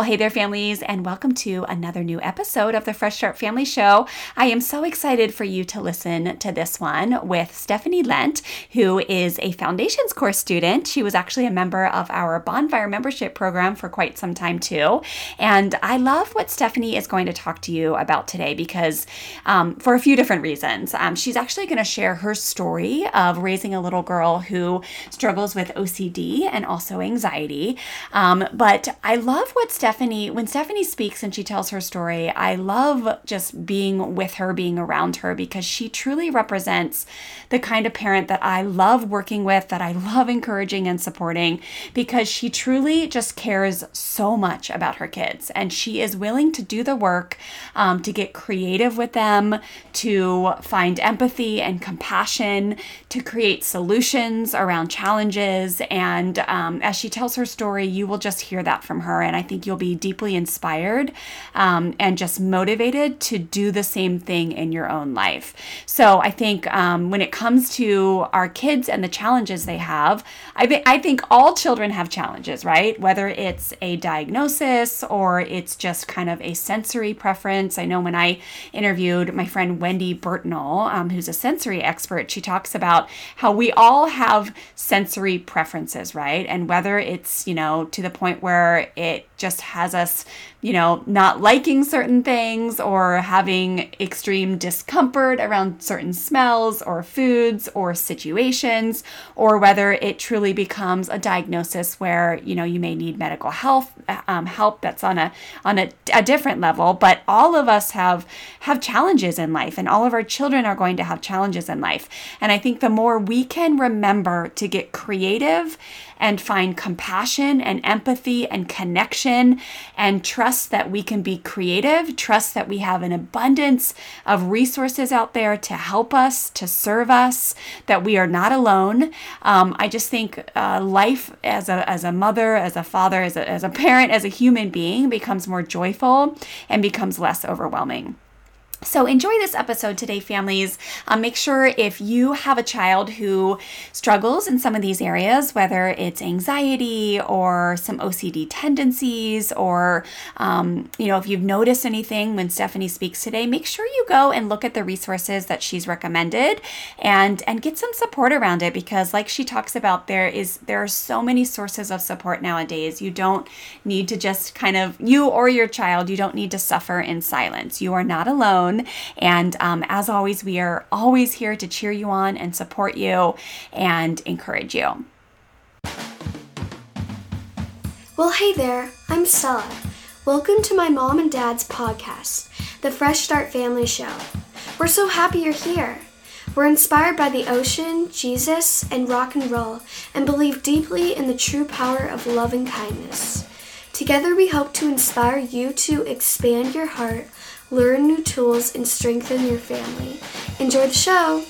Well, hey there, families, and welcome to another new episode of the Fresh Start Family Show. I am so excited for you to listen to this one with Stephanie Lent, who is a foundations course student. She was actually a member of our Bonfire membership program for quite some time, too. And I love what Stephanie is going to talk to you about today because, um, for a few different reasons. Um, she's actually going to share her story of raising a little girl who struggles with OCD and also anxiety. Um, but I love what Stephanie, when Stephanie speaks and she tells her story, I love just being with her, being around her, because she truly represents the kind of parent that I love working with, that I love encouraging and supporting, because she truly just cares so much about her kids. And she is willing to do the work um, to get creative with them, to find empathy and compassion, to create solutions around challenges. And um, as she tells her story, you will just hear that from her. And I think you'll be deeply inspired um, and just motivated to do the same thing in your own life. So I think um, when it comes to our kids and the challenges they have, I, th- I think all children have challenges, right? Whether it's a diagnosis or it's just kind of a sensory preference. I know when I interviewed my friend Wendy Burtnell, um, who's a sensory expert, she talks about how we all have sensory preferences, right? And whether it's, you know, to the point where it just has us, you know, not liking certain things or having extreme discomfort around certain smells or foods or situations, or whether it truly becomes a diagnosis where, you know, you may need medical health um, help that's on a on a, a different level. But all of us have have challenges in life, and all of our children are going to have challenges in life. And I think the more we can remember to get creative and find compassion and empathy and connection and trust that we can be creative, trust that we have an abundance of resources out there to help us, to serve us, that we are not alone. Um, I just think uh, life as a, as a mother, as a father, as a, as a parent, as a human being becomes more joyful and becomes less overwhelming. So, enjoy this episode today, families. Um, make sure if you have a child who struggles in some of these areas, whether it's anxiety or some OCD tendencies, or um, you know, if you've noticed anything when Stephanie speaks today, make sure you go and look at the resources that she's recommended and and get some support around it because, like she talks about, there is there are so many sources of support nowadays. You don't need to just kind of you or your child. You don't need to suffer in silence. You are not alone own. And um, as always, we are always here to cheer you on and support you and encourage you. Well, hey there, I'm Stella. Welcome to my mom and dad's podcast, the Fresh Start Family Show. We're so happy you're here. We're inspired by the ocean, Jesus, and rock and roll, and believe deeply in the true power of love and kindness. Together, we hope to inspire you to expand your heart learn new tools, and strengthen your family. Enjoy the show!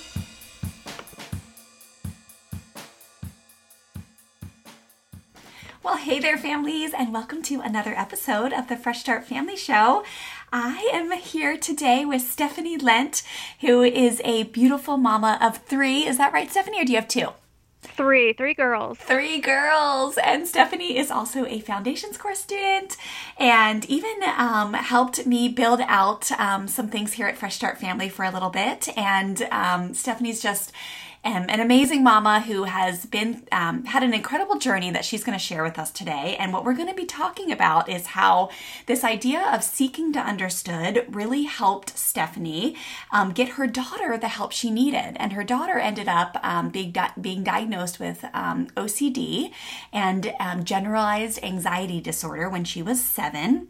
Well, hey there, families, and welcome to another episode of the Fresh Start Family Show. I am here today with Stephanie Lent, who is a beautiful mama of three. Is that right, Stephanie, or do you have two? Three, three girls. Three girls. And Stephanie is also a foundations course student and even um, helped me build out um, some things here at Fresh Start Family for a little bit. And um, Stephanie's just um, an amazing mama who has been um, had an incredible journey that she's going to share with us today. And what we're going to be talking about is how this idea of seeking to understood really helped Stephanie um, get her daughter the help she needed. And her daughter ended up um, being di- being diagnosed with um, OCD and um, generalized anxiety disorder when she was seven.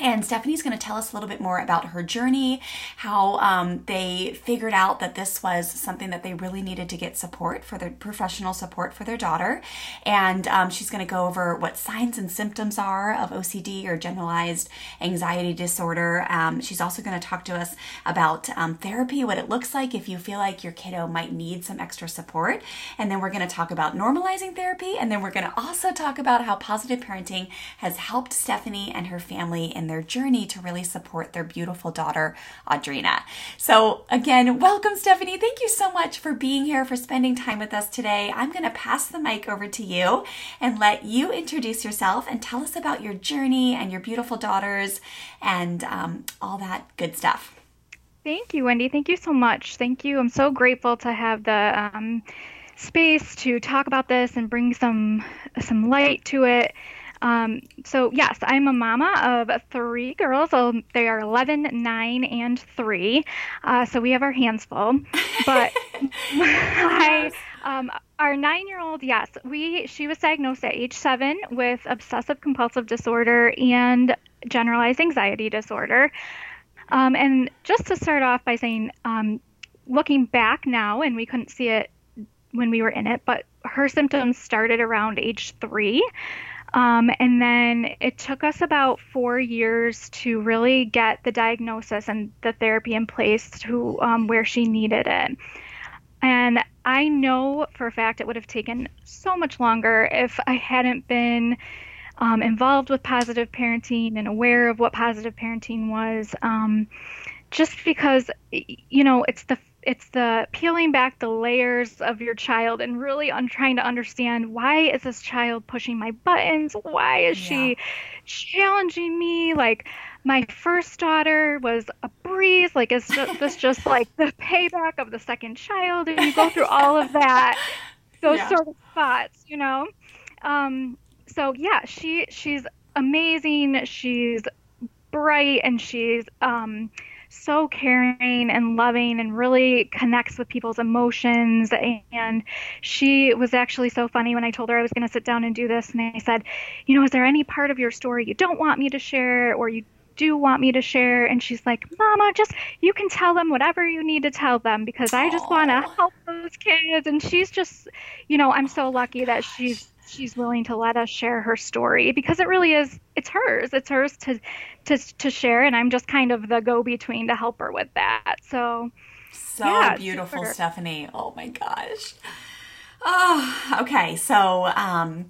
And Stephanie's going to tell us a little bit more about her journey, how um, they figured out that this was something that they really needed to get support for their professional support for their daughter. And um, she's going to go over what signs and symptoms are of OCD or generalized anxiety disorder. Um, she's also going to talk to us about um, therapy, what it looks like if you feel like your kiddo might need some extra support. And then we're going to talk about normalizing therapy. And then we're going to also talk about how positive parenting has helped Stephanie and her family in their journey to really support their beautiful daughter, Audrina. So, again, welcome, Stephanie. Thank you so much for being here, for spending time with us today. I'm going to pass the mic over to you and let you introduce yourself and tell us about your journey and your beautiful daughters and um, all that good stuff. Thank you, Wendy. Thank you so much. Thank you. I'm so grateful to have the um, space to talk about this and bring some some light to it. Um, so, yes, I'm a mama of three girls. So they are 11, 9, and 3. Uh, so we have our hands full. But I, um, our nine year old, yes, we she was diagnosed at age seven with obsessive compulsive disorder and generalized anxiety disorder. Um, and just to start off by saying, um, looking back now, and we couldn't see it when we were in it, but her symptoms started around age three. Um, and then it took us about four years to really get the diagnosis and the therapy in place to um, where she needed it. And I know for a fact it would have taken so much longer if I hadn't been um, involved with positive parenting and aware of what positive parenting was. Um, just because, you know, it's the it's the peeling back the layers of your child and really on trying to understand why is this child pushing my buttons why is yeah. she challenging me like my first daughter was a breeze like is this just like the payback of the second child and you go through all of that those yeah. sort of thoughts you know um, so yeah she she's amazing she's bright and she's um, so caring and loving and really connects with people's emotions. And she was actually so funny when I told her I was going to sit down and do this. And I said, You know, is there any part of your story you don't want me to share or you do want me to share and she's like mama just you can tell them whatever you need to tell them because i just want to help those kids and she's just you know i'm so lucky that she's she's willing to let us share her story because it really is it's hers. It's hers to to to share and i'm just kind of the go between to help her with that. So so yeah, beautiful super. stephanie. Oh my gosh. Oh okay. So um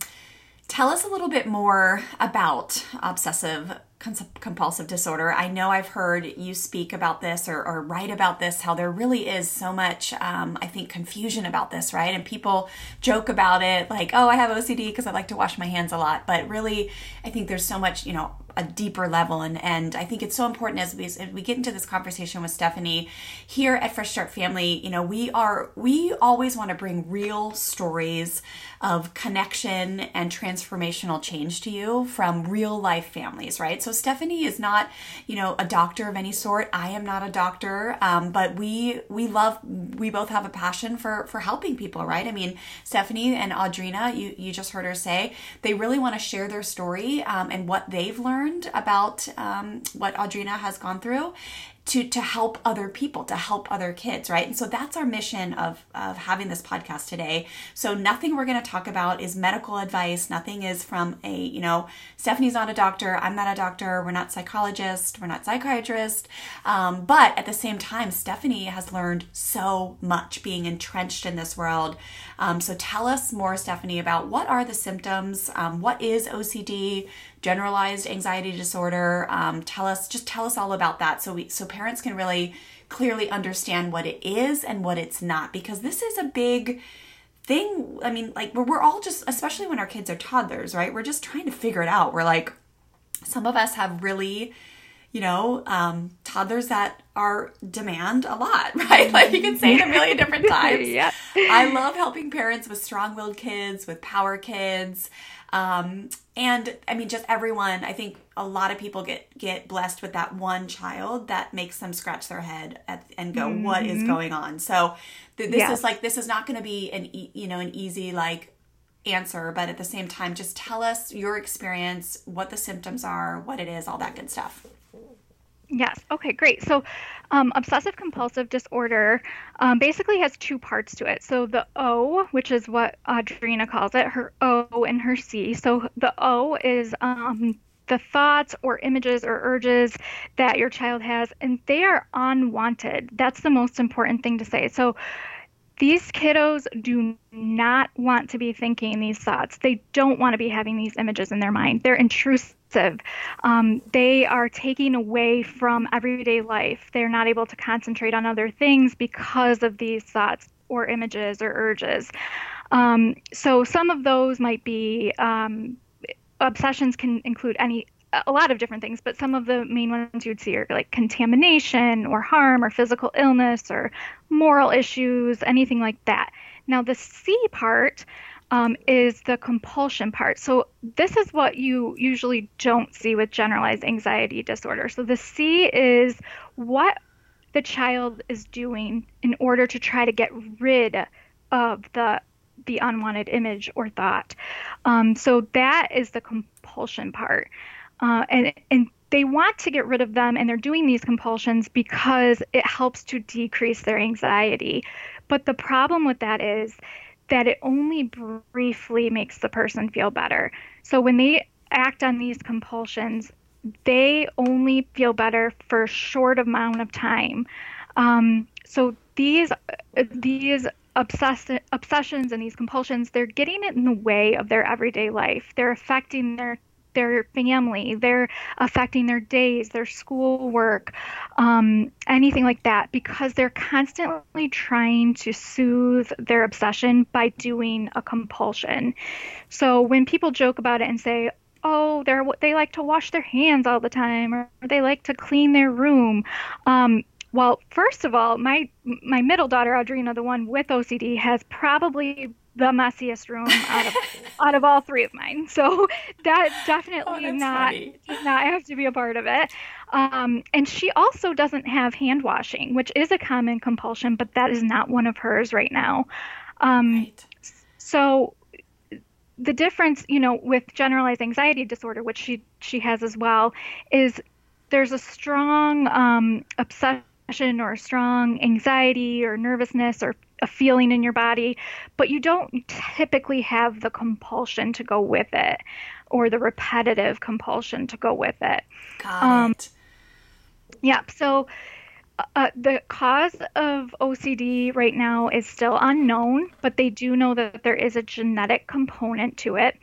tell us a little bit more about obsessive compulsive disorder. I know I've heard you speak about this or, or write about this, how there really is so much, um, I think, confusion about this, right? And people joke about it like, oh, I have OCD because I like to wash my hands a lot. But really, I think there's so much, you know, a deeper level. And, and I think it's so important as we, as we get into this conversation with Stephanie here at Fresh Start Family, you know, we are, we always want to bring real stories of connection and transformational change to you from real life families, right? So Stephanie is not, you know, a doctor of any sort. I am not a doctor, um, but we we love we both have a passion for for helping people, right? I mean, Stephanie and Audrina, you you just heard her say they really want to share their story um, and what they've learned about um, what Audrina has gone through, to to help other people to help other kids right? And so that's our mission of of having this podcast today. So nothing we're going to talk about is medical advice. Nothing is from a you know stephanie's not a doctor i'm not a doctor we're not psychologists we're not psychiatrists um, but at the same time stephanie has learned so much being entrenched in this world um, so tell us more stephanie about what are the symptoms um, what is ocd generalized anxiety disorder. Um, tell us, just tell us all about that, so we so parents can really clearly understand what it is and what it's not, because this is a big thing. I mean, like we're, we're all just, especially when our kids are toddlers, right? We're just trying to figure it out. We're like, some of us have really you know, um, toddlers that are demand a lot, right? Like you can say it a million different times. yeah. I love helping parents with strong willed kids, with power kids. Um, and I mean, just everyone, I think a lot of people get, get blessed with that one child that makes them scratch their head at, and go, mm-hmm. what is mm-hmm. going on? So th- this yes. is like, this is not going to be an, e- you know, an easy, like, answer, but at the same time, just tell us your experience, what the symptoms are, what it is, all that good stuff. Yes. Okay, great. So, um, obsessive compulsive disorder um, basically has two parts to it. So, the O, which is what Audrina calls it, her O and her C. So, the O is um, the thoughts or images or urges that your child has, and they are unwanted. That's the most important thing to say. So, these kiddos do not want to be thinking these thoughts. They don't want to be having these images in their mind. They're intrusive. Um, they are taking away from everyday life. They're not able to concentrate on other things because of these thoughts or images or urges. Um, so some of those might be um, obsessions can include any a lot of different things, but some of the main ones you'd see are like contamination or harm or physical illness or moral issues, anything like that. Now, the C part um, is the compulsion part. So, this is what you usually don't see with generalized anxiety disorder. So, the C is what the child is doing in order to try to get rid of the the unwanted image or thought. Um, so that is the compulsion part uh, and and they want to get rid of them and they're doing these compulsions because it helps to decrease their anxiety but the problem with that is that it only briefly makes the person feel better. So when they act on these compulsions they only feel better for a short amount of time. Um, so these these obsess- obsessions and these compulsions they're getting it in the way of their everyday life. They're affecting their their family, they're affecting their days, their schoolwork, um, anything like that, because they're constantly trying to soothe their obsession by doing a compulsion. So when people joke about it and say, oh, they're they like to wash their hands all the time, or they like to clean their room. Um, well, first of all, my my middle daughter Audrina, the one with OCD, has probably the messiest room out of out of all three of mine. So that definitely oh, not funny. does not have to be a part of it. Um, and she also doesn't have hand washing, which is a common compulsion, but that is not one of hers right now. Um, right. So the difference, you know, with generalized anxiety disorder, which she she has as well, is there's a strong um, obsession or a strong anxiety or nervousness or a feeling in your body, but you don't typically have the compulsion to go with it or the repetitive compulsion to go with it. Got um, it. Yeah. So uh, the cause of OCD right now is still unknown, but they do know that there is a genetic component to it,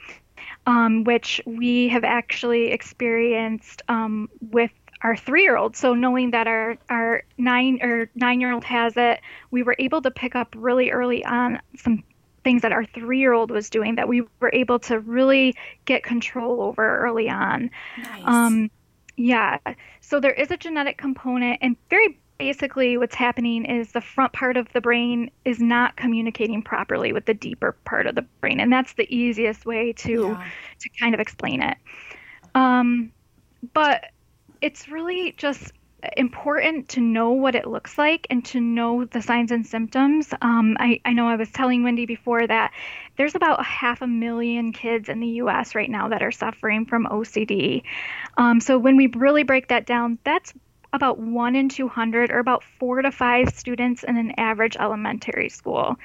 um, which we have actually experienced um, with our three year old. So knowing that our our nine or nine year old has it, we were able to pick up really early on some things that our three year old was doing that we were able to really get control over early on. Nice. Um, yeah. So there is a genetic component, and very basically what's happening is the front part of the brain is not communicating properly with the deeper part of the brain and that's the easiest way to yeah. to kind of explain it um, but it's really just important to know what it looks like and to know the signs and symptoms. Um, I, I know I was telling Wendy before that there's about half a million kids in the US right now that are suffering from OCD. Um, so when we really break that down, that's about one in 200 or about four to five students in an average elementary school.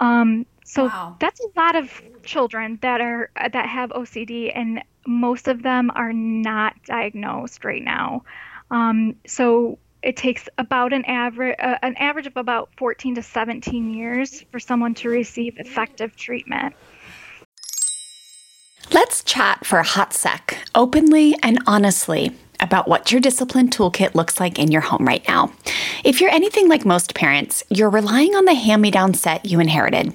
Um, so wow. that's a lot of children that are that have OCD, and most of them are not diagnosed right now. Um, so it takes about an average uh, an average of about 14 to 17 years for someone to receive effective treatment. Let's chat for a hot sec, openly and honestly about what your discipline toolkit looks like in your home right now. If you're anything like most parents, you're relying on the hand me down set you inherited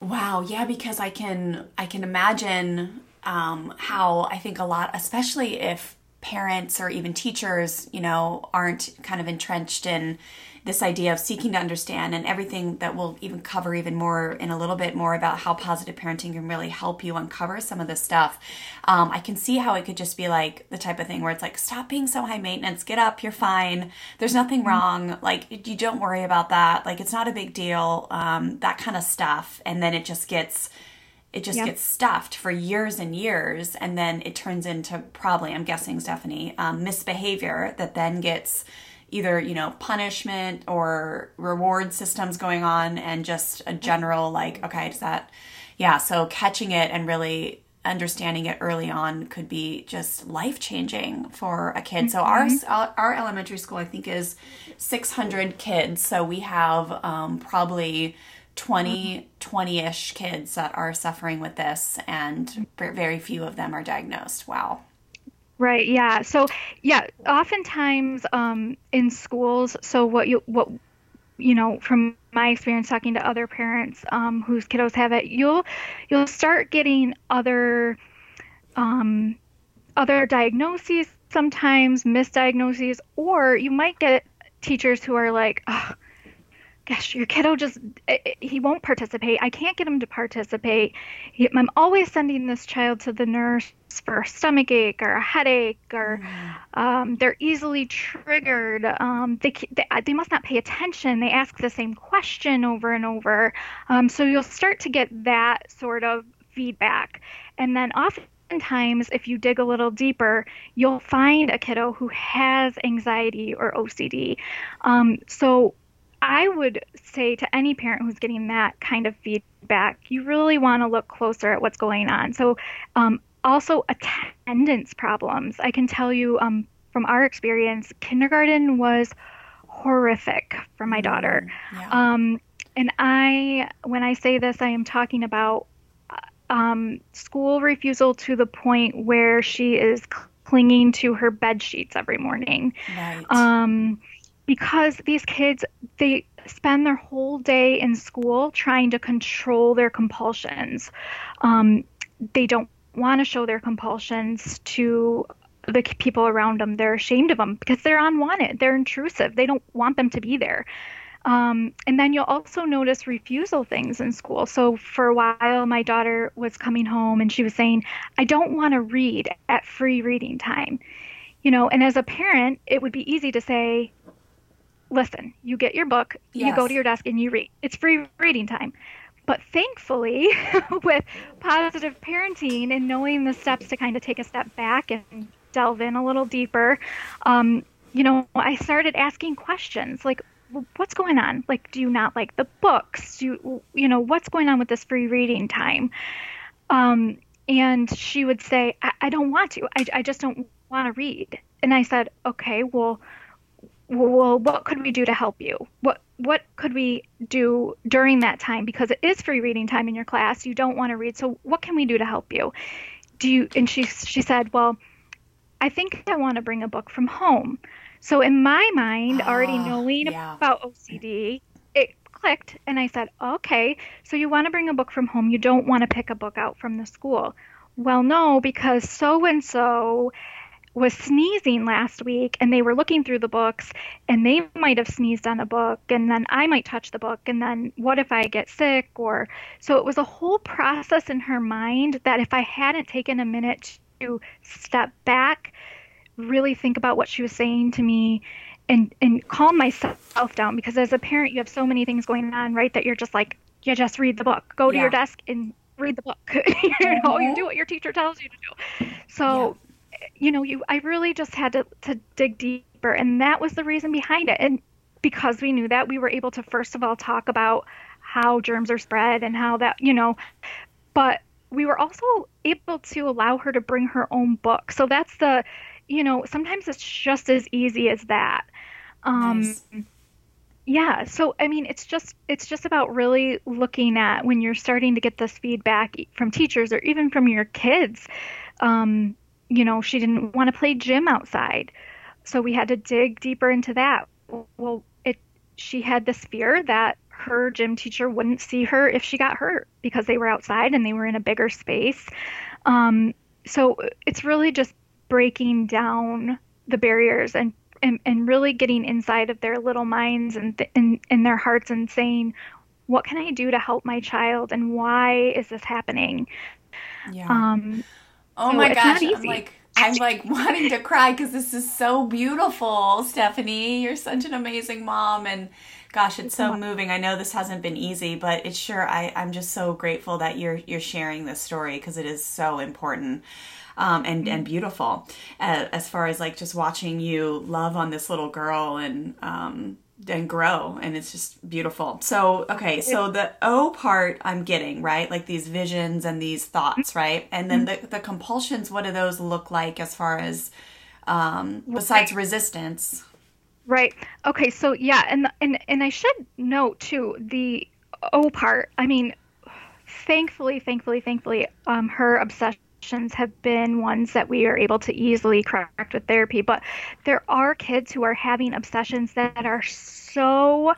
Wow, yeah, because I can I can imagine um, how I think a lot, especially if parents or even teachers, you know, aren't kind of entrenched in this idea of seeking to understand and everything that we'll even cover even more in a little bit more about how positive parenting can really help you uncover some of this stuff. Um, I can see how it could just be like the type of thing where it's like, stop being so high maintenance, get up, you're fine, there's nothing mm-hmm. wrong, like you don't worry about that, like it's not a big deal, um, that kind of stuff. And then it just gets it just yep. gets stuffed for years and years and then it turns into probably i'm guessing stephanie um, misbehavior that then gets either you know punishment or reward systems going on and just a general like okay does that yeah so catching it and really understanding it early on could be just life changing for a kid. Mm-hmm. So our our elementary school I think is 600 kids. So we have um, probably 20 20ish kids that are suffering with this and very few of them are diagnosed. Wow. Right. Yeah. So yeah, oftentimes um, in schools. So what you what you know from my experience talking to other parents um, whose kiddos have it, you'll you'll start getting other um, other diagnoses sometimes misdiagnoses, or you might get teachers who are like. Oh, gosh, your kiddo just, eh, eh, he won't participate. I can't get him to participate. I'm always sending this child to the nurse for a stomach ache or a headache, or mm. um, they're easily triggered. Um, they, they, they must not pay attention. They ask the same question over and over. Um, so you'll start to get that sort of feedback. And then oftentimes, if you dig a little deeper, you'll find a kiddo who has anxiety or OCD. Um, so I would say to any parent who's getting that kind of feedback, you really want to look closer at what's going on. So, um, also attendance problems. I can tell you um, from our experience, kindergarten was horrific for my daughter. Mm, yeah. Um, and I, when I say this, I am talking about uh, um, school refusal to the point where she is clinging to her bed sheets every morning. Right. Because these kids they spend their whole day in school trying to control their compulsions. Um, they don't want to show their compulsions to the people around them. They're ashamed of them because they're unwanted. They're intrusive. They don't want them to be there. Um, and then you'll also notice refusal things in school. So for a while, my daughter was coming home and she was saying, I don't want to read at free reading time. You know, and as a parent, it would be easy to say, listen, you get your book, yes. you go to your desk and you read. It's free reading time. But thankfully, with positive parenting and knowing the steps to kind of take a step back and delve in a little deeper, um, you know, I started asking questions like, what's going on? Like, do you not like the books? Do you, you know, what's going on with this free reading time? Um, and she would say, I, I don't want to. I, I just don't want to read. And I said, okay, well, well, what could we do to help you? What what could we do during that time? Because it is free reading time in your class. You don't want to read, so what can we do to help you? Do you? And she she said, well, I think I want to bring a book from home. So in my mind, already ah, knowing yeah. about OCD, it clicked and I said, okay, so you want to bring a book from home. You don't want to pick a book out from the school. Well, no, because so and so was sneezing last week and they were looking through the books and they might have sneezed on a book and then I might touch the book and then what if I get sick or so it was a whole process in her mind that if I hadn't taken a minute to step back really think about what she was saying to me and and calm myself down because as a parent you have so many things going on right that you're just like you just read the book go to yeah. your desk and read the book you know you mm-hmm. do what your teacher tells you to do so yeah. You know you i really just had to to dig deeper and that was the reason behind it and because we knew that we were able to first of all talk about how germs are spread and how that you know but we were also able to allow her to bring her own book so that's the you know, sometimes it's just as easy as that. Um, nice. Yeah. So, I mean, it's just it's just about really looking at when you're starting to get this feedback from teachers or even from your kids. Um, you know, she didn't want to play gym outside, so we had to dig deeper into that. Well, it she had this fear that her gym teacher wouldn't see her if she got hurt because they were outside and they were in a bigger space. Um, so it's really just breaking down the barriers and and, and really getting inside of their little minds and in, in their hearts and saying what can i do to help my child and why is this happening yeah um oh my gosh i'm like i'm like wanting to cry because this is so beautiful stephanie. You're such an amazing mom and gosh it's so moving. I know this hasn't been easy but it's sure i i'm just so grateful that you're you're sharing this story because it is so important um, and mm-hmm. and beautiful uh, as far as like just watching you love on this little girl and um, and grow and it's just beautiful. So okay so the o part i'm getting right like these visions and these thoughts right? And then mm-hmm. the, the compulsions what do those look like as far as um, besides resistance? Right. Okay so yeah and and and i should note too the o part i mean thankfully thankfully thankfully um her obsession have been ones that we are able to easily correct with therapy. But there are kids who are having obsessions that are so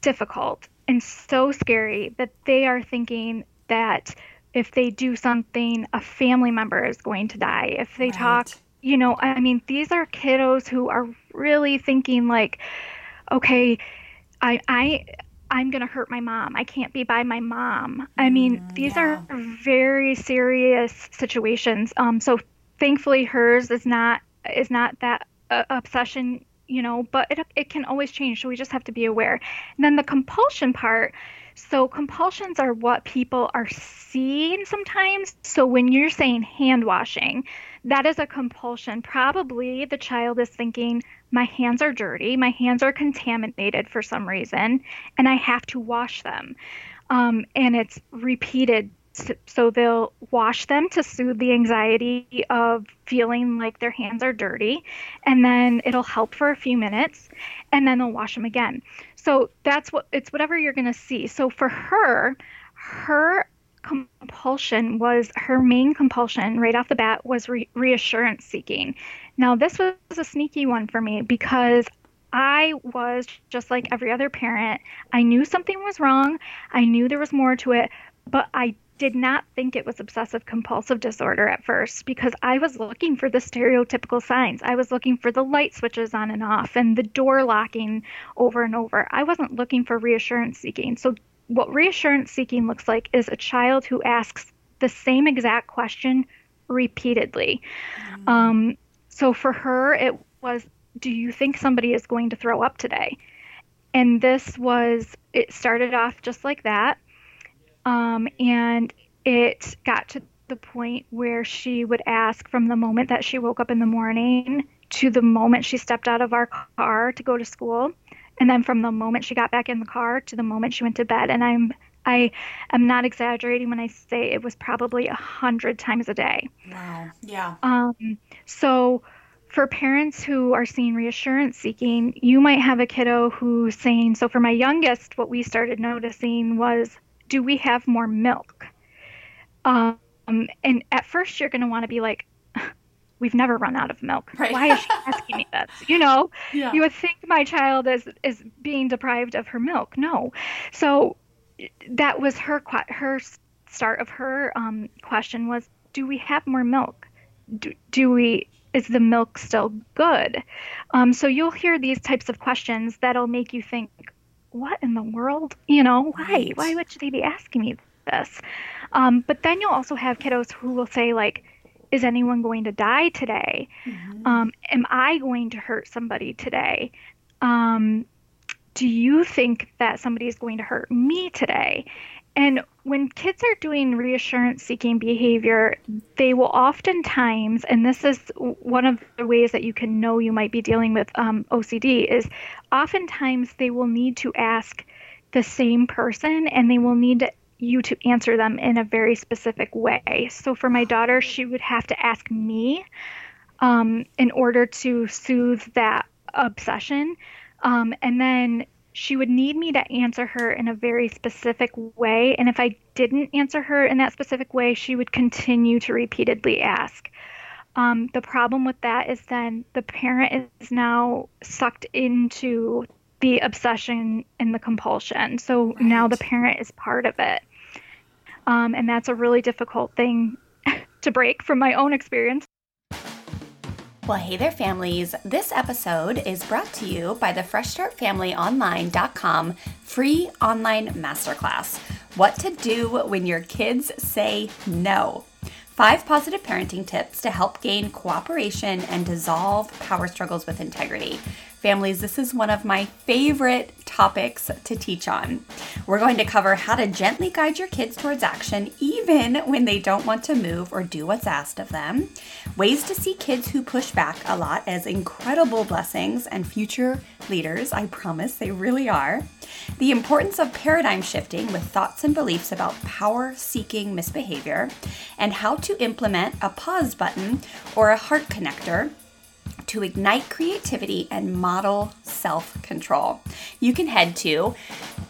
difficult and so scary that they are thinking that if they do something, a family member is going to die. If they right. talk, you know, I mean, these are kiddos who are really thinking like, okay, I, I, I'm going to hurt my mom. I can't be by my mom. I mean, mm, these yeah. are very serious situations. Um, so thankfully hers is not is not that uh, obsession, you know, but it it can always change. So we just have to be aware. And then the compulsion part. So compulsions are what people are seeing sometimes. So when you're saying hand washing, that is a compulsion. Probably the child is thinking, my hands are dirty, my hands are contaminated for some reason, and I have to wash them. Um, and it's repeated. So they'll wash them to soothe the anxiety of feeling like their hands are dirty, and then it'll help for a few minutes, and then they'll wash them again. So that's what it's whatever you're going to see. So for her, her compulsion was her main compulsion right off the bat was re- reassurance seeking. Now, this was a sneaky one for me because I was just like every other parent. I knew something was wrong, I knew there was more to it, but I did not think it was obsessive compulsive disorder at first because I was looking for the stereotypical signs. I was looking for the light switches on and off and the door locking over and over. I wasn't looking for reassurance seeking. So what reassurance seeking looks like is a child who asks the same exact question repeatedly. Mm-hmm. Um, so for her, it was, Do you think somebody is going to throw up today? And this was, it started off just like that. Um, and it got to the point where she would ask from the moment that she woke up in the morning to the moment she stepped out of our car to go to school and then from the moment she got back in the car to the moment she went to bed and i'm i am not exaggerating when i say it was probably a hundred times a day Wow. Yeah. um, so for parents who are seeing reassurance seeking you might have a kiddo who's saying so for my youngest what we started noticing was do we have more milk? Um, and at first you're going to want to be like we've never run out of milk. Right. why is she asking me this? You know? Yeah. you would think my child is is being deprived of her milk. No. So that was her her start of her um, question was do we have more milk? Do, do we is the milk still good? Um, so you'll hear these types of questions that'll make you think what in the world you know why Right. why would they be asking me this um, but then you'll also have kiddos who will say like is anyone going to die today Mhm. um, am I going to hurt somebody today? Um, do you think that somebody is going to hurt me today? And when kids are doing reassurance seeking behavior, they will oftentimes, and this is one of the ways that you can know you might be dealing with um, OCD, is oftentimes they will need to ask the same person and they will need you to answer them in a very specific way. So for my daughter, she would have to ask me um, in order to soothe that obsession. Um, and then she would need me to answer her in a very specific way. And if I didn't answer her in that specific way, she would continue to repeatedly ask. Um, the problem with that is then the parent is now sucked into the obsession and the compulsion. So now the parent is part of it. Um, and that's a really difficult thing to break from my own experience. Well, hey there, families. This episode is brought to you by the FreshStartFamilyOnline.com free online masterclass What to Do When Your Kids Say No. Five positive parenting tips to help gain cooperation and dissolve power struggles with integrity. Families, this is one of my favorite topics to teach on. We're going to cover how to gently guide your kids towards action even when they don't want to move or do what's asked of them, ways to see kids who push back a lot as incredible blessings and future leaders. I promise they really are. The importance of paradigm shifting with thoughts and beliefs about power seeking misbehavior, and how to implement a pause button or a heart connector to ignite creativity and model self control. You can head to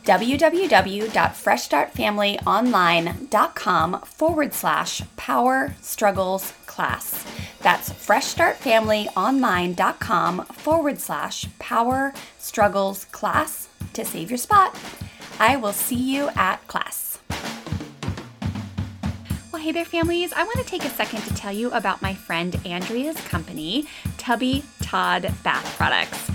www.freshstartfamilyonline.com forward slash power struggles class. That's freshstartfamilyonline.com forward slash power struggles class to save your spot. I will see you at class. Hey there, families. I want to take a second to tell you about my friend Andrea's company, Tubby Todd Bath Products.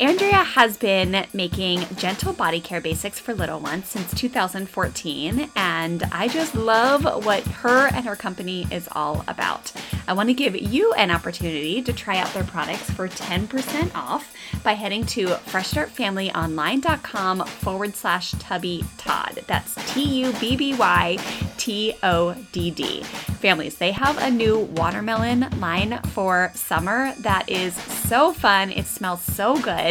Andrea has been making gentle body care basics for little ones since 2014, and I just love what her and her company is all about. I want to give you an opportunity to try out their products for 10% off by heading to freshstartfamilyonline.com forward slash tubby todd. That's T U B B Y T O D D. Families, they have a new watermelon line for summer that is so fun. It smells so good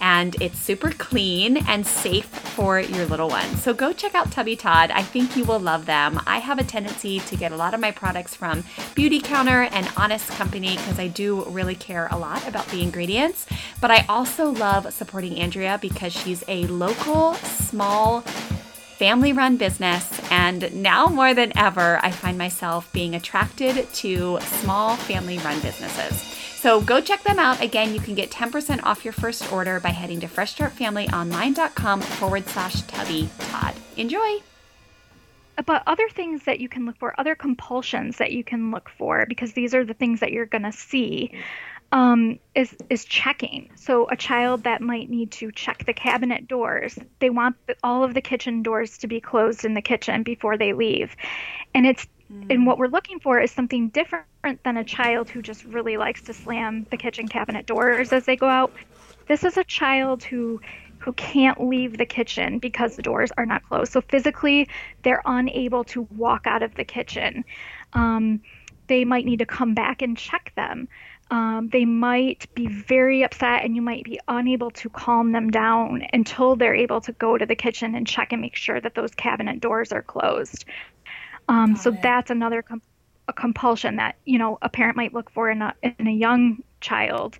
and it's super clean and safe for your little ones. So go check out Tubby Todd. I think you will love them. I have a tendency to get a lot of my products from Beautycounter and Honest Company because I do really care a lot about the ingredients. But I also love supporting Andrea because she's a local, small, family run business, and now more than ever, I find myself being attracted to small family run businesses. So go check them out. Again, you can get 10% off your first order by heading to freshstartfamilyonline.com forward slash tubby todd. Enjoy! but other things that you can look for, other compulsions that you can look for, because these are the things that you're going to see, um, is is checking. So a child that might need to check the cabinet doors, they want all of the kitchen doors to be closed in the kitchen before they leave, and it's and what we're looking for is something different than a child who just really likes to slam the kitchen cabinet doors as they go out. This is a child who who can't leave the kitchen because the doors are not closed. So physically, they're unable to walk out of the kitchen. Um, they might need to come back and check them. um, they might be very upset and you might be unable to calm them down until they're able to go to the kitchen and check and make sure that those cabinet doors are closed. Um, so it. that's another com- a compulsion that you know a parent might look for in a, in a young child.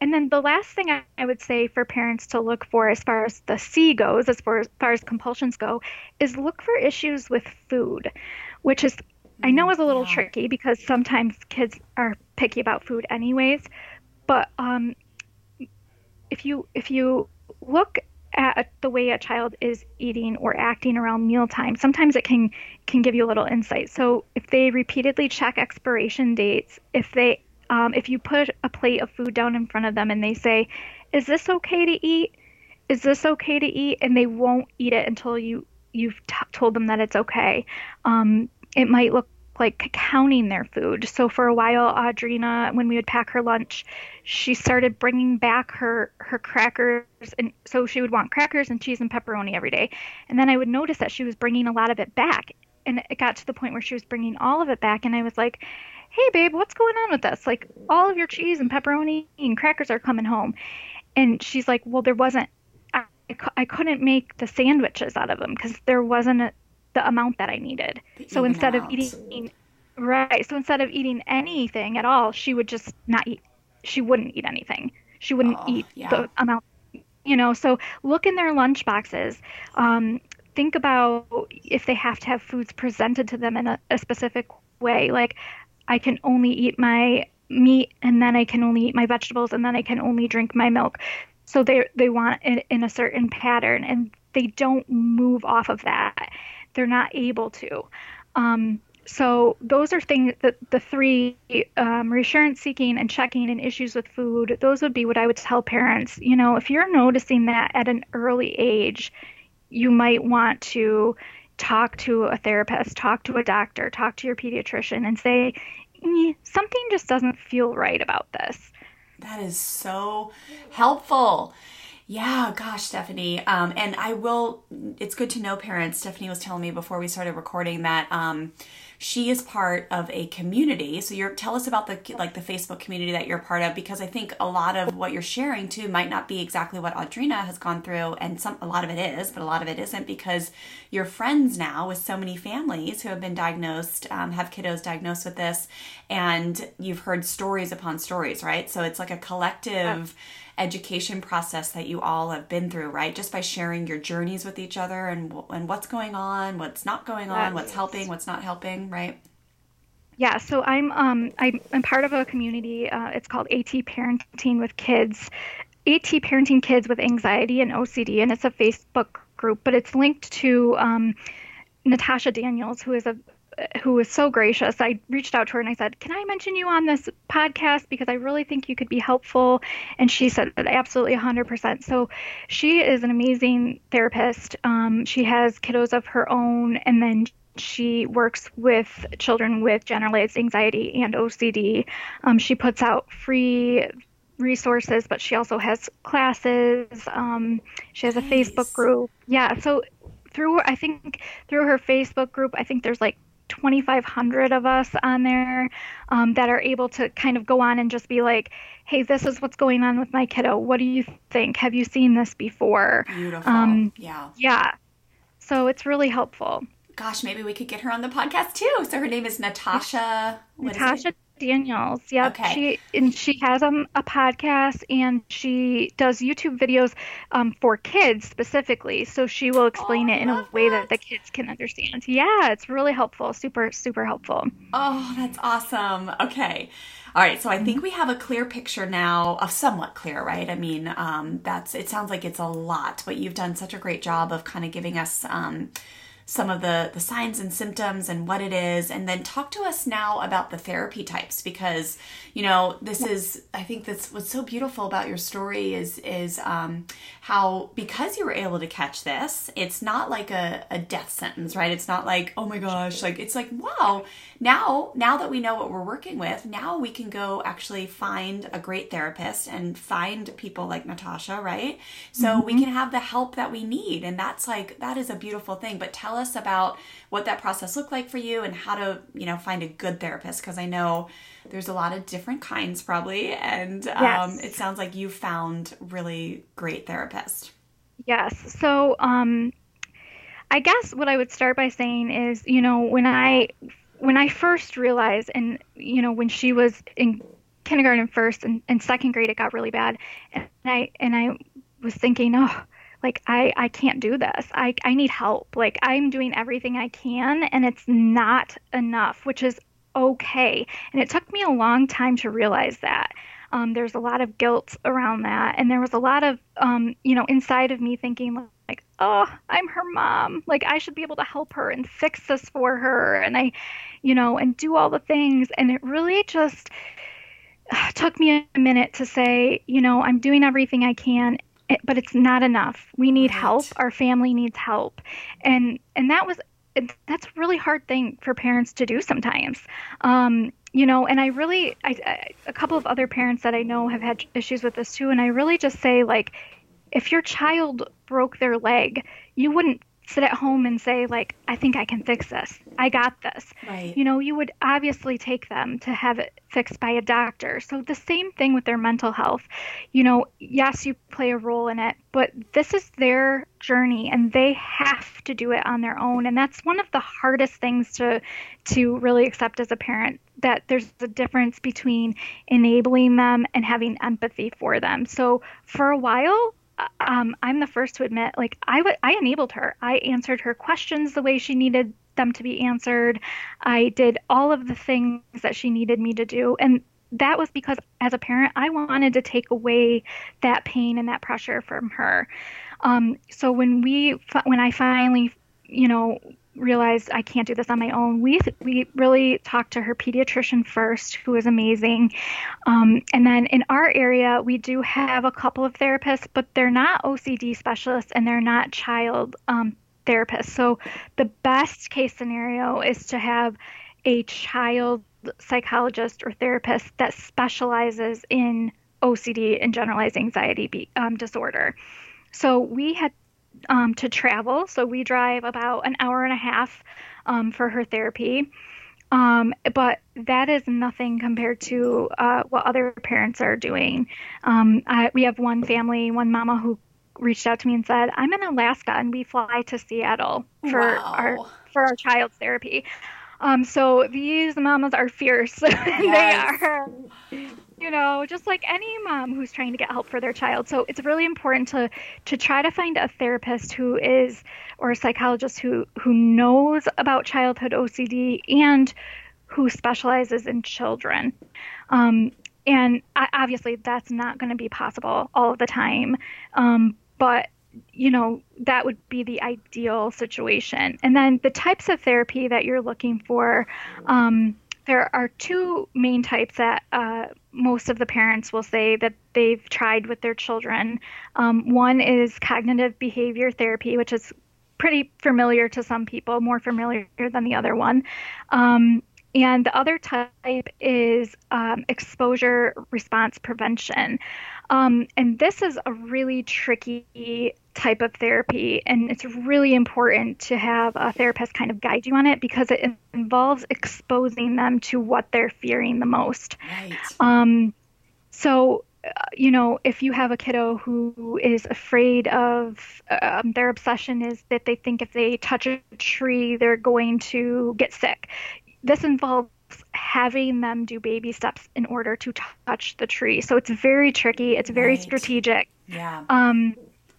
And then the last thing I, I would say for parents to look for as far as the C goes, as far, as far as compulsions go, is look for issues with food, which is I know is a little yeah. tricky because sometimes kids are picky about food anyways. But um, if you if you look at the way a child is eating or acting around mealtime, sometimes it can can give you a little insight. So if they repeatedly check expiration dates, if they um, if you put a plate of food down in front of them and they say, "Is this okay to eat? Is this okay to eat?" and they won't eat it until you you've t- told them that it's okay. Um, it might look like counting their food. So for a while, Audrina, when we would pack her lunch, she started bringing back her her crackers, and so she would want crackers and cheese and pepperoni every day. And then I would notice that she was bringing a lot of it back, and it got to the point where she was bringing all of it back, and I was like, "Hey, babe, what's going on with this? Like, all of your cheese and pepperoni and crackers are coming home." And she's like, "Well, there wasn't." I, I couldn't make the sandwiches out of them because there wasn't a, the amount that I needed. The so instead of eating right, so instead of eating anything at all, she would just not eat. She wouldn't eat anything. She wouldn't oh, eat yeah. the amount. You know, so look in their lunch boxes. Um, think about if they have to have foods presented to them in a, a specific way. Like, I can only eat my meat and then I can only eat my vegetables and then I can only drink my milk. So they they want it in a certain pattern and they don't move off of that they're not able to. Um, so those are things that the three um, reassurance seeking and checking and issues with food those would be what i would tell parents. You know if you're noticing that at an early age you might want to talk to a therapist talk to a doctor talk to your pediatrician and say something just doesn't feel right about this. That is so helpful yeah, gosh, Stephanie. Um, and I will, it's good to know parents. Stephanie was telling me before we started recording that um, she is part of a community. So you're, tell us about the, like the Facebook community that you're part of, because I think a lot of what you're sharing too might not be exactly what Audrina has gone through. And some, a lot of it is, but a lot of it isn't because you're friends now with so many families who have been diagnosed, um, have kiddos diagnosed with this. And you've heard stories upon stories, right? So it's like a collective, yeah education process that you all have been through, right? Just by sharing your journeys with each other and and what's going on, what's not going on, what's helping, what's not helping, right? Yeah, so I'm um I'm, I'm part of a community. Uh, it's called AT Parenting with Kids, AT Parenting Kids with Anxiety and OCD, and it's a Facebook group, but it's linked to um, Natasha Daniels, who is a who was so gracious. I reached out to her and I said, "Can I mention you on this podcast because I really think you could be helpful?" And she said, "Absolutely, 100%." So she is an amazing therapist. Um, she has kiddos of her own, and then she works with children with generalized anxiety and OCD. Um, she puts out free resources, but she also has classes. Um, she has a Facebook group. Yeah, so through I think through her Facebook group, I think there's like 2,500 of us on there um, that are able to kind of go on and just be like, hey, this is what's going on with my kiddo. What do you think? Have you seen this before? Beautiful. Um, yeah. Yeah. So it's really helpful. Gosh, maybe we could get her on the podcast too. So her name is Natasha. Natasha Daniels. Yep. Okay. She and she has um, a podcast and she does YouTube videos um, for kids specifically. So she will explain oh, it in a way that. that the kids can understand. Yeah, it's really helpful. Super, super helpful. Oh, that's awesome. Okay. All right, so I think mm-hmm. we have a clear picture now, a somewhat clear, right? I mean, um, that's it sounds like it's a lot, but you've done such a great job of kind of giving us um, some of the the signs and symptoms and what it is and then talk to us now about the therapy types because you know this is i think that's what's so beautiful about your story is is um, how because you were able to catch this it's not like a, a death sentence right? It's not like oh my gosh like it's like wow now now that we know what we're working with now we can go actually find a great therapist and find people like natasha right? So mm-hmm. we can have the help that we need and that's like that is a beautiful thing but tell tell us about what that process looked like for you and how to, you know, find a good therapist because I know there's a lot of different kinds probably and um, it sounds like you found really great therapist. Yes. So, um I guess what I would start by saying is, you know, when I when I first realized and you know, when she was in kindergarten first and, and second grade it got really bad and I and I was thinking, oh, like I, I can't do this. I, I need help. Like I'm doing everything I can and it's not enough, which is okay. And it took me a long time to realize that. Um, there's a lot of guilt around that. And there was a lot of, um, you know, inside of me thinking, like, oh, I'm her mom. Like, I should be able to help her and fix this for her. And I, you know, and do all the things. And it really just took me a minute to say, you know, I'm doing everything I can it, but it's not enough. We need right. help. Our family needs help, and and that was that's a really hard thing for parents to do sometimes. Um, you know, and I really, I, I, a couple of other parents that I know have had issues with this too, and I really just say like, if your child broke their leg, you wouldn't sit at home and say like i think i can fix this. I got this. Right. you know you would obviously take them to have it fixed by a doctor. So the same thing with their mental health. You know yes you play a role in it but this is their journey and they have to do it on their own. And that's one of the hardest things to to really accept as a parent that there's a difference between enabling them and having empathy for them. So for a while um, I'm the first to admit, like I, w- I enabled her. I answered her questions the way she needed them to be answered. I did all of the things that she needed me to do, and that was because as a parent, I wanted to take away that pain and that pressure from her. Um, so when we, when I finally, you know, realized I can't do this on my own, we we really talked to her pediatrician first, who was amazing. Um, and then in our area, we do have a couple of therapists, but they're not OCD specialists and they're not child um, therapists. So the best case scenario is to have a child psychologist or therapist that specializes in OCD and generalized anxiety um, disorder. So we had um, to travel. So we drive about an hour and a half um, for her therapy. Um, but that is nothing compared to uh, what other parents are doing. Um, I, we have one family, one mama who reached out to me and said, "I'm in Alaska and we fly to Seattle for wow. our for our child's therapy." Um, so these mamas are fierce. Yes. they are you know, just like any mom who's trying to get help for their child. So it's really important to to try to find a therapist who is or a psychologist who who knows about childhood OCD and who specializes in children. Um, and obviously, that's not going to be possible all the time. Um, but you know that would be the ideal situation. And then the types of therapy that you're looking for. Um, there are two main types that uh, most of the parents will say that they've tried with their children. Um, one is cognitive behavior therapy, which is pretty familiar to some people, more familiar than the other one. Um, and the other type is um, exposure response prevention. Um, and this is a really tricky type of therapy, and it's really important to have a therapist kind of guide you on it because it involves exposing them to what they're fearing the most. Right. Um, so, uh, you know, if you have a kiddo who is afraid of um, their obsession is that they think if they touch a tree, they're going to get sick. This involves having them do baby steps in order to touch the tree. So it's very tricky. It's very right. strategic. Yeah. Um,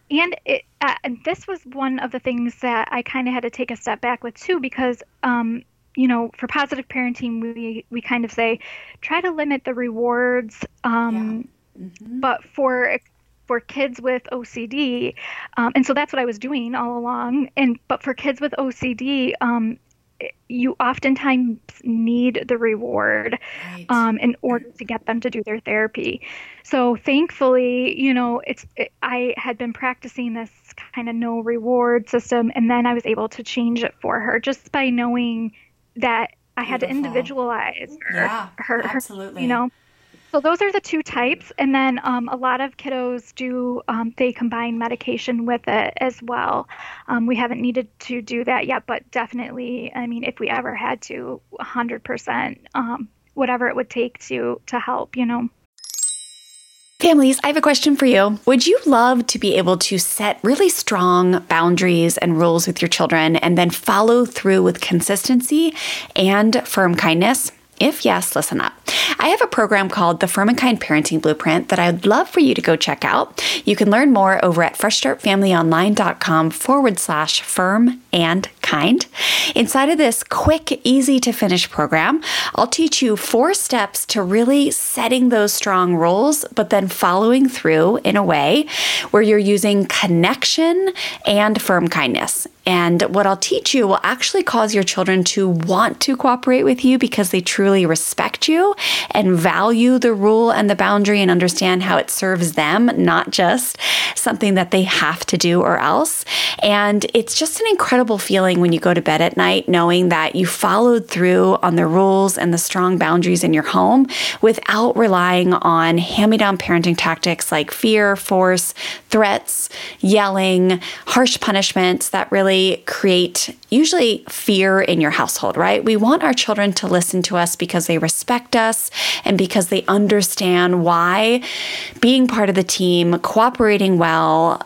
and it, uh, and this was one of the things that I kind of had to take a step back with too, because um, you know, for positive parenting, we we kind of say try to limit the rewards. Um, yeah. mm-hmm. But for for kids with OCD, um, and so that's what I was doing all along. And but for kids with OCD, um, you oftentimes need the reward right. um, in order to get them to do their therapy. So thankfully, you know, it's it, I had been practicing this kind of no reward system, and then I was able to change it for her just by knowing that I had to individualize her. Yeah, her, absolutely. you know. So those are the two types, and then um, a lot of kiddos do um, they combine medication with it as well. Um, we haven't needed to do that yet, but definitely, I mean, if we ever had to, 100%, um, whatever it would take to to help, you know. Families, I have a question for you. Would you love to be able to set really strong boundaries and rules with your children and then follow through with consistency and firm kindness? If yes, listen up. I have a program called the Firm and Kind Parenting Blueprint that I'd love for you to go check out. You can learn more over at freshstartfamilyonline.com forward slash firm and kind. Inside of this quick, easy to finish program, I'll teach you four steps to really setting those strong rules, but then following through in a way where you're using connection and firm kindness. And what I'll teach you will actually cause your children to want to cooperate with you because they truly respect you and value the rule and the boundary and understand how it serves them, not just something that they have to do or else. And it's just an incredible feeling when you go to bed at night knowing that you followed through on the rules and the strong boundaries in your home without relying on hand me down parenting tactics like fear, force, threats, yelling, harsh punishments that really really create usually fear in your household, right? We want our children to listen to us because they respect us and because they understand why being part of the team, cooperating well,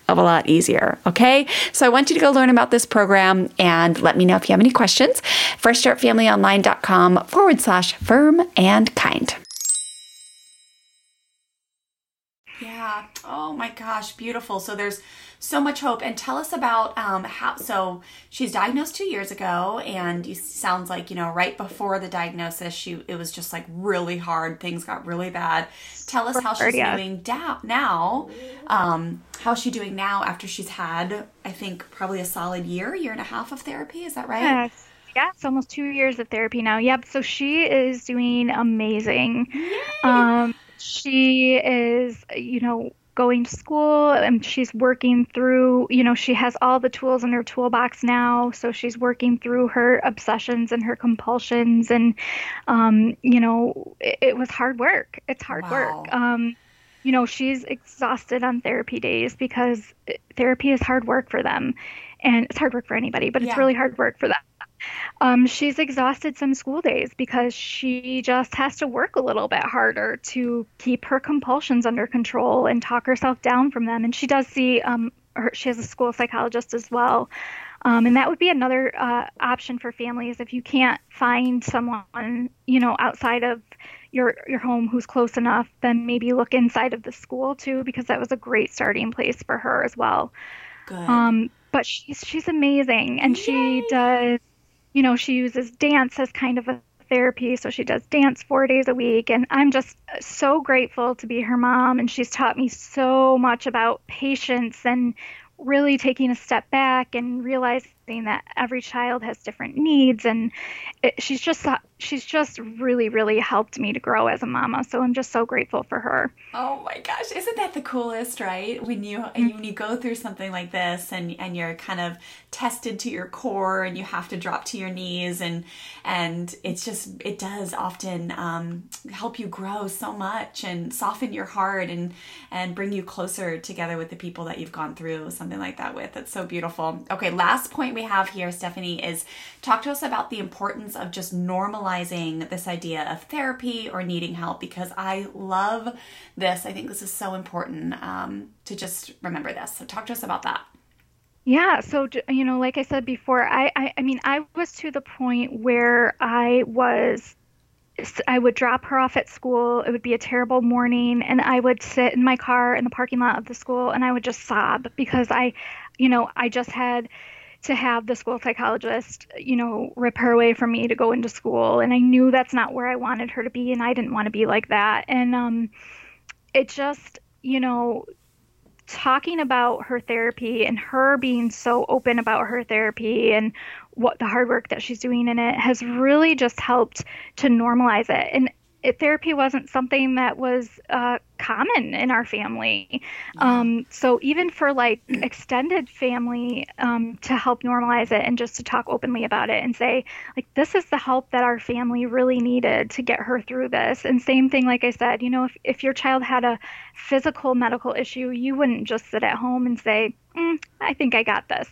of a lot easier. Okay. So I want you to go learn about this program and let me know if you have any questions. FreshStartFamilyOnline.com forward slash firm and kind. Yeah. Oh my gosh. Beautiful. So there's so much hope. And tell us about um, how. So she's diagnosed two years ago, and you sounds like you know right before the diagnosis, she it was just like really hard. Things got really bad. Tell us how she's yeah. doing da- now. Um, how's she doing now after she's had, I think, probably a solid year, year and a half of therapy? Is that right? Yes. Yeah, it's almost two years of therapy now. Yep. So she is doing amazing. Yay. Um, she is, you know, going to school and she's working through, you know, she has all the tools in her toolbox now. So she's working through her obsessions and her compulsions. And, um, you know, it, it, was hard work. It's hard wow. work. Um, you know, she's exhausted on therapy days because therapy is hard work for them. And it's hard work for anybody, but it's yeah. really hard work for them. Um, she's exhausted some school days because she just has to work a little bit harder to keep her compulsions under control and talk herself down from them. And she does see, um, her, she has a school psychologist as well. Um, and that would be another uh, option for families if you can't find someone, you know, outside of your your home who's close enough, then maybe look inside of the school too, because that was a great starting place for her as well. Good. Um, but she's she's amazing, and Yay. she does you know, she uses dance as kind of a therapy. So she does dance four days a week. And I'm just so grateful to be her mom. And she's taught me so much about patience and really taking a step back and realizing that every child has different needs and it, she's just she's just really really helped me to grow as a mama so i'm just so grateful for her. Oh my gosh isn't that the coolest right? When you mm-hmm. when you go through something like this and and you're kind of tested to your core and you have to drop to your knees and and it's just it does often um, help you grow so much and soften your heart and and bring you closer together with the people that you've gone through something like that with. It's so beautiful. Okay last point point we have here, Stephanie, is talk to us about the importance of just normalizing this idea of therapy or needing help because I love this. I think this is so important um, to just remember this. So, talk to us about that. Yeah, so you know, like I said before, I, I I mean, I was to the point where I was I would drop her off at school. It would be a terrible morning, and I would sit in my car in the parking lot of the school and I would just sob because I, you know, I just had to have the school psychologist, you know, rip her away from me to go into school. And I knew that's not where I wanted her to be, and I didn't want to be like that. And um, it just, you know, talking about her therapy and her being so open about her therapy and what the hard work that she's doing in it has really just helped to normalize it. And it, therapy wasn't something that was uh, common in our family. Um, so even for like extended family um, to help normalize it and just to talk openly about it and say like this is the help that our family really needed to get her through this. And same thing, like I said, you know, if if your child had a physical medical issue, you wouldn't just sit at home and say, mm, I think I got this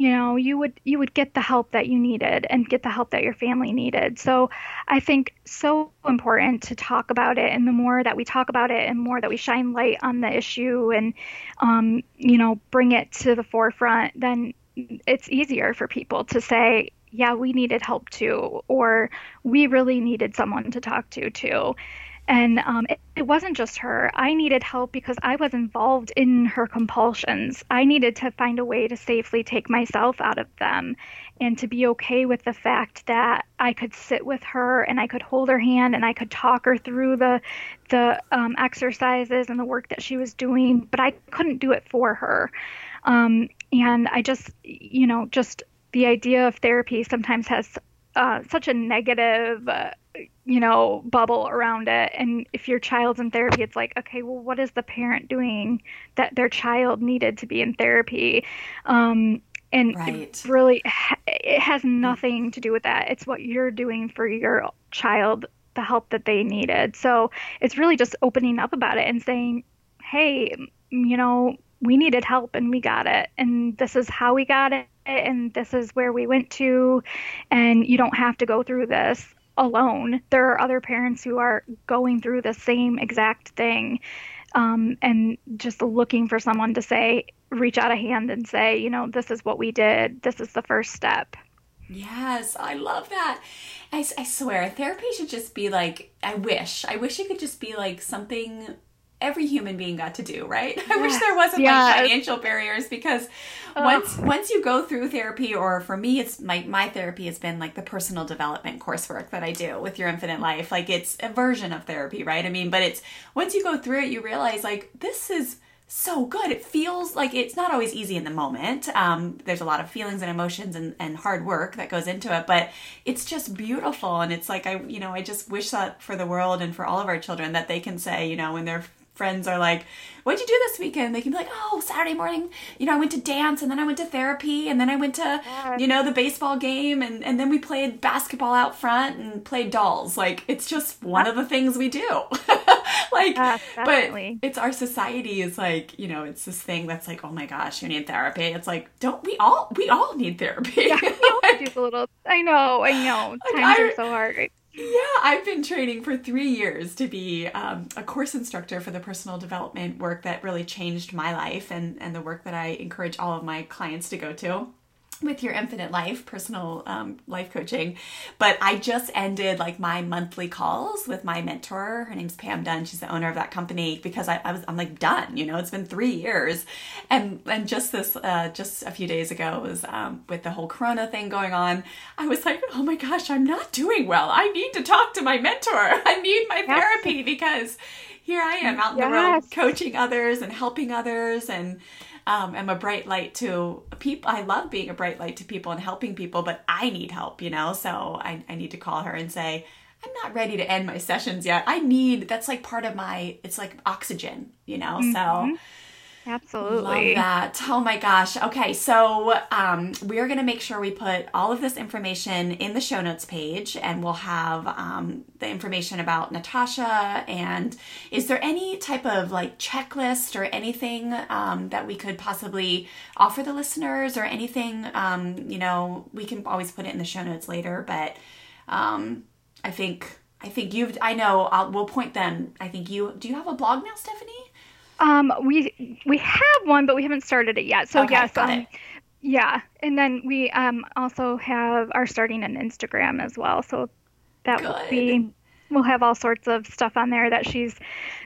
you know you would you would get the help that you needed and get the help that your family needed. So i think so important to talk about it and the more that we talk about it and more that we shine light on the issue and um, you know bring it to the forefront then it's easier for people to say yeah we needed help too or we really needed someone to talk to too and um, it, it, wasn't just her. I needed help because I was involved in her compulsions. I needed to find a way to safely take myself out of them and to be okay with the fact that I could sit with her and I could hold her hand and I could talk her through the the um, exercises and the work that she was doing, but I couldn't do it for her. Um, and I just, you know, just the idea of therapy sometimes has uh, such a negative uh, you know, bubble around it. And if your child's in therapy, it's like, okay, well, what is the parent doing that their child needed to be in therapy? Um, and right. really, it has nothing to do with that. It's what you're doing for your child, the help that they needed. So it's really just opening up about it and saying, hey, you know, we needed help and we got it. And this is how we got it. And this is where we went to. And you don't have to go through this alone. There are other parents who are going through the same exact thing um, and just looking for someone to say, reach out a hand and say, you know, this is what we did. This is the first step. Yes, I love that. I, I swear, therapy should just be like, I wish, I wish it could just be like something every human being got to do, right? Yes. I wish there wasn't like financial barriers because oh. once once you go through therapy or for me it's my my therapy has been like the personal development coursework that I do with your infinite life. Like it's a version of therapy, right? I mean, but it's once you go through it you realize like this is so good. It feels like it's not always easy in the moment. Um, there's a lot of feelings and emotions and, and hard work that goes into it, but it's just beautiful. And it's like, I, you know, I just wish that for the world and for all of our children that they can say, you know, when they're friends are like, What'd you do this weekend? They can be like, Oh, Saturday morning, you know, I went to dance and then I went to therapy and then I went to, you know, the baseball game and, and then we played basketball out front and played dolls. Like, it's just one of the things we do. like, uh, but it's our society is like, you know, it's this thing that's like, Oh my gosh, you need therapy. It's like, don't we all, we all need therapy. Yeah, like, a little, I know, I know. Times I, are so hard right yeah, I've been training for three years to be um, a course instructor for the personal development work that really changed my life and, and the work that I encourage all of my clients to go to with your infinite life personal um, life coaching but i just ended like my monthly calls with my mentor. Her name's pam dunn. She's the owner of that company because i, I was i'm like done you know? It's been three years. And and just this uh, just a few days ago was um, with the whole corona thing going on i was like oh my gosh i'm not doing well. I need to talk to my mentor. I need my therapy because here i am out in yes. the world coaching others and helping others and um, am a bright light to people. I love being a bright light to people and helping people, but I need help, you know? So I, I need to call her and say, I'm not ready to end my sessions yet. I need, that's like part of my, it's like oxygen, you know? Mm-hmm. So Absolutely. Love that. Oh my gosh. Okay, so um, we are going to make sure we put all of this information in the show notes page, and we'll have um, the information about Natasha. And is there any type of like checklist or anything um, that we could possibly offer the listeners, or anything? Um, you know, we can always put it in the show notes later, but um, I think. I think you've. I know. I'll, we'll point them. I think you. Do you have a blog now, Stephanie? Um, we we have one, but we haven't started it yet. So Okay, yes, got um, it. yeah, and then we um also have are starting an Instagram as well. So that will be we'll have all sorts of stuff on there that she's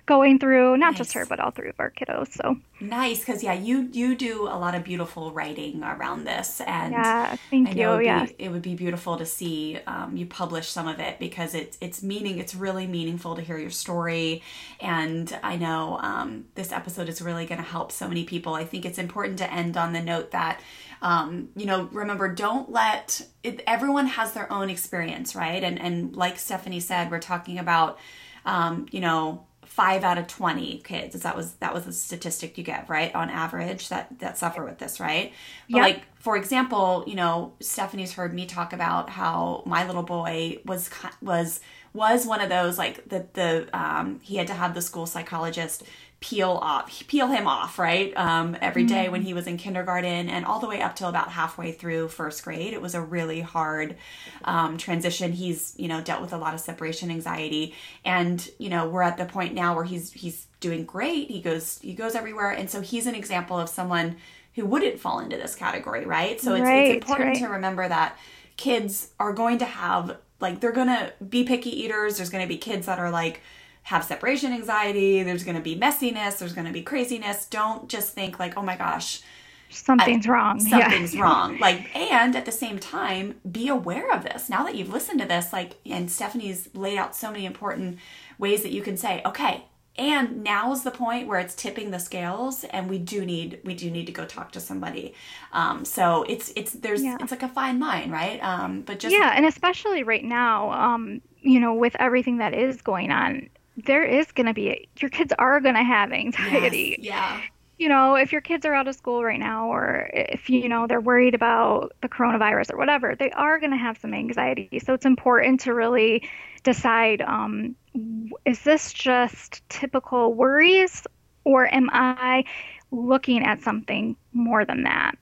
going through, not just her, but all three of our kiddos. So Nice, because yeah, you you do a lot of beautiful writing around this, and yeah, thank I you. it would, Yeah. be, it would be beautiful to see um, you publish some of it because it's it's meaning it's really meaningful to hear your story, and I know um, this episode is really going to help so many people. I think it's important to end on the note that um, you know remember don't let it, everyone has their own experience, right? And and like Stephanie said, we're talking about um, you know five out of 20 kids that was that was the statistic you get right on average that that suffer with this right but Yep. like for example you know stephanie's heard me talk about how my little boy was was was one of those like the the um he had to have the school psychologist peel off peel him off right? Um every day when he was in kindergarten and all the way up till about halfway through first grade it was a really hard um, transition. He's you know dealt with a lot of separation anxiety and you know we're at the point now where he's he's doing great. He goes he goes everywhere. And so he's an example of someone who wouldn't fall into this category right? So it's, Right, it's important right. to remember that kids are going to have like they're gonna be picky eaters. There's gonna be kids that are like have separation anxiety there's gonna be messiness there's gonna be craziness don't just think like oh my gosh Something's wrong. something's yeah. wrong like and at the same time be aware of this now that you've listened to this like and stephanie's laid out so many important ways that you can say okay and now is the point where it's tipping the scales and we do need we do need to go talk to somebody um so it's it's there's Yeah. it's like a fine line right um but just Yeah, and especially right now, um, you know, with everything that is going on, there is going to be your kids are going to have anxiety. yes, yeah you know, if your kids are out of school right now, or if you know they're worried about the coronavirus or whatever, they are going to have some anxiety. So it's important to really decide: um, is this just typical worries, or am I looking at something more than that?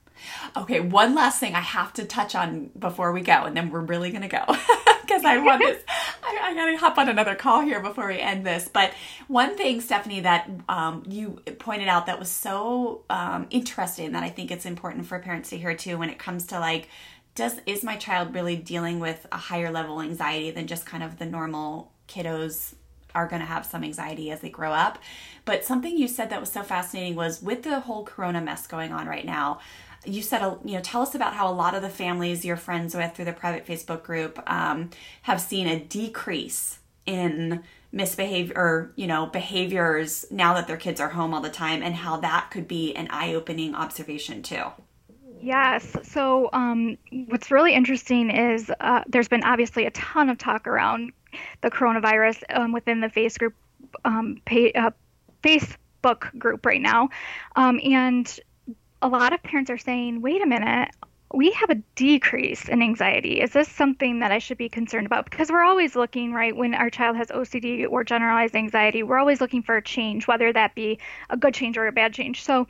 Okay, one last thing I have to touch on before we go, and then we're really gonna go because I want this. I, I gotta hop on another call here before we end this. But one thing, Stephanie, that um, you pointed out that was so um, interesting that I think it's important for parents to hear too when it comes to like, does is my child really dealing with a higher level anxiety than just kind of the normal kiddos are going to have some anxiety as they grow up. But something you said that was so fascinating was with the whole corona mess going on right now. You said, uh, you know, tell us about how a lot of the families you're friends with through the private Facebook group um, have seen a decrease in misbehavior or you know behaviors now that their kids are home all the time and how that could be an eye-opening observation too Yes. So, um, what's really interesting is uh, there's been obviously a ton of talk around the coronavirus um, within the face group, um, pay, uh, Facebook group right now, um, and a lot of parents are saying, "Wait a minute." We have a decrease in anxiety. Is this something that I should be concerned about? Because we're always looking, right, when our child has OCD or generalized anxiety, we're always looking for a change, whether that be a good change or a bad change. So,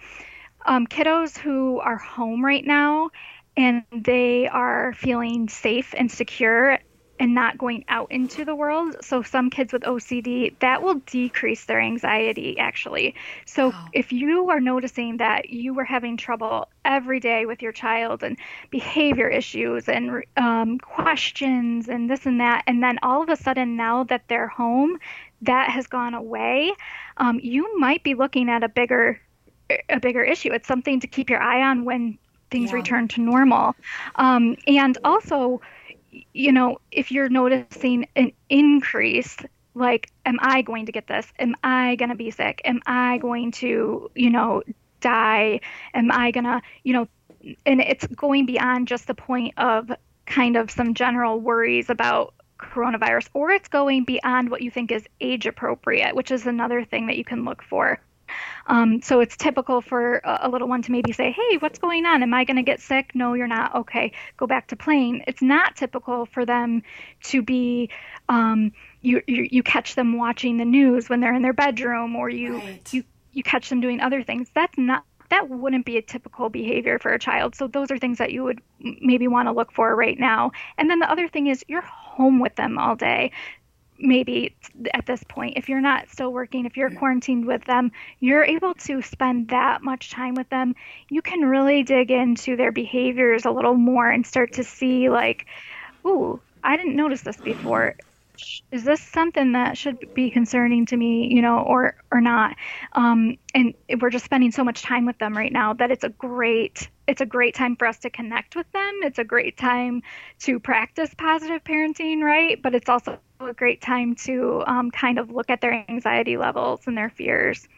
um, kiddos who are home right now and they are feeling safe and secure and not going out into the world. So, some kids with OCD, that will decrease their anxiety actually. So, Wow. if you are noticing that you were having trouble every day with your child and behavior issues and um, questions and this and that, and then all of a sudden now that they're home, that has gone away, um, you might be looking at a bigger a bigger issue. It's something to keep your eye on when things Yeah. return to normal. Um, and also, you know, if you're noticing an increase, like, am I going to get this? Am I going to be sick? Am I going to, you know, die? Am I going to, you know, and it's going beyond just the point of kind of some general worries about coronavirus, or it's going beyond what you think is age appropriate, which is another thing that you can look for. Um, so it's typical for a, little one to maybe say, Hey, what's going on? Am I going to get sick? No, you're not. Okay, go back to playing. It's not typical for them to be. Um, you, you you catch them watching the news when they're in their bedroom or you right. you you catch them doing other things that's not that wouldn't be a typical behavior for a child so those are things that you would maybe want to look for right now and then the other thing is you're home with them all day maybe at this point if you're not still working if you're quarantined with them you're able to spend that much time with them you can really dig into their behaviors a little more and start to see like ooh i didn't notice this before. Is this something that should be concerning to me you know or or not? Um, and we're just spending so much time with them right now that it's a great it's a great time for us to connect with them. It's a great time to practice positive parenting right? But it's also a great time to um, kind of look at their anxiety levels and their fears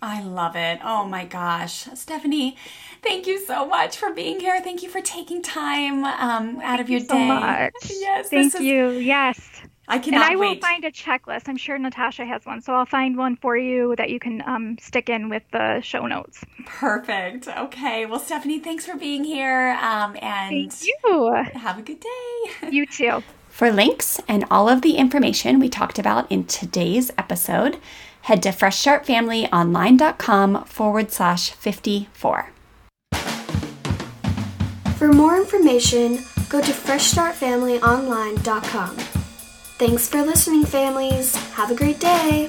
I love it. Oh my gosh. Stephanie, thank you so much for being here. Thank you for taking time um, out of your so day. Much. Yes. Thank you. Is, yes. I cannot And I wait. will find a checklist. I'm sure Natasha has one, so I'll find one for you that you can um, stick in with the show notes. Perfect. Okay. Well, Stephanie, thanks for being here. Um, and Thank you. Have a good day. You too. For links and all of the information we talked about in today's episode, head to freshstartfamilyonline.com forward slash 54. For more information, go to freshstartfamilyonline.com. Thanks for listening, families. Have a great day.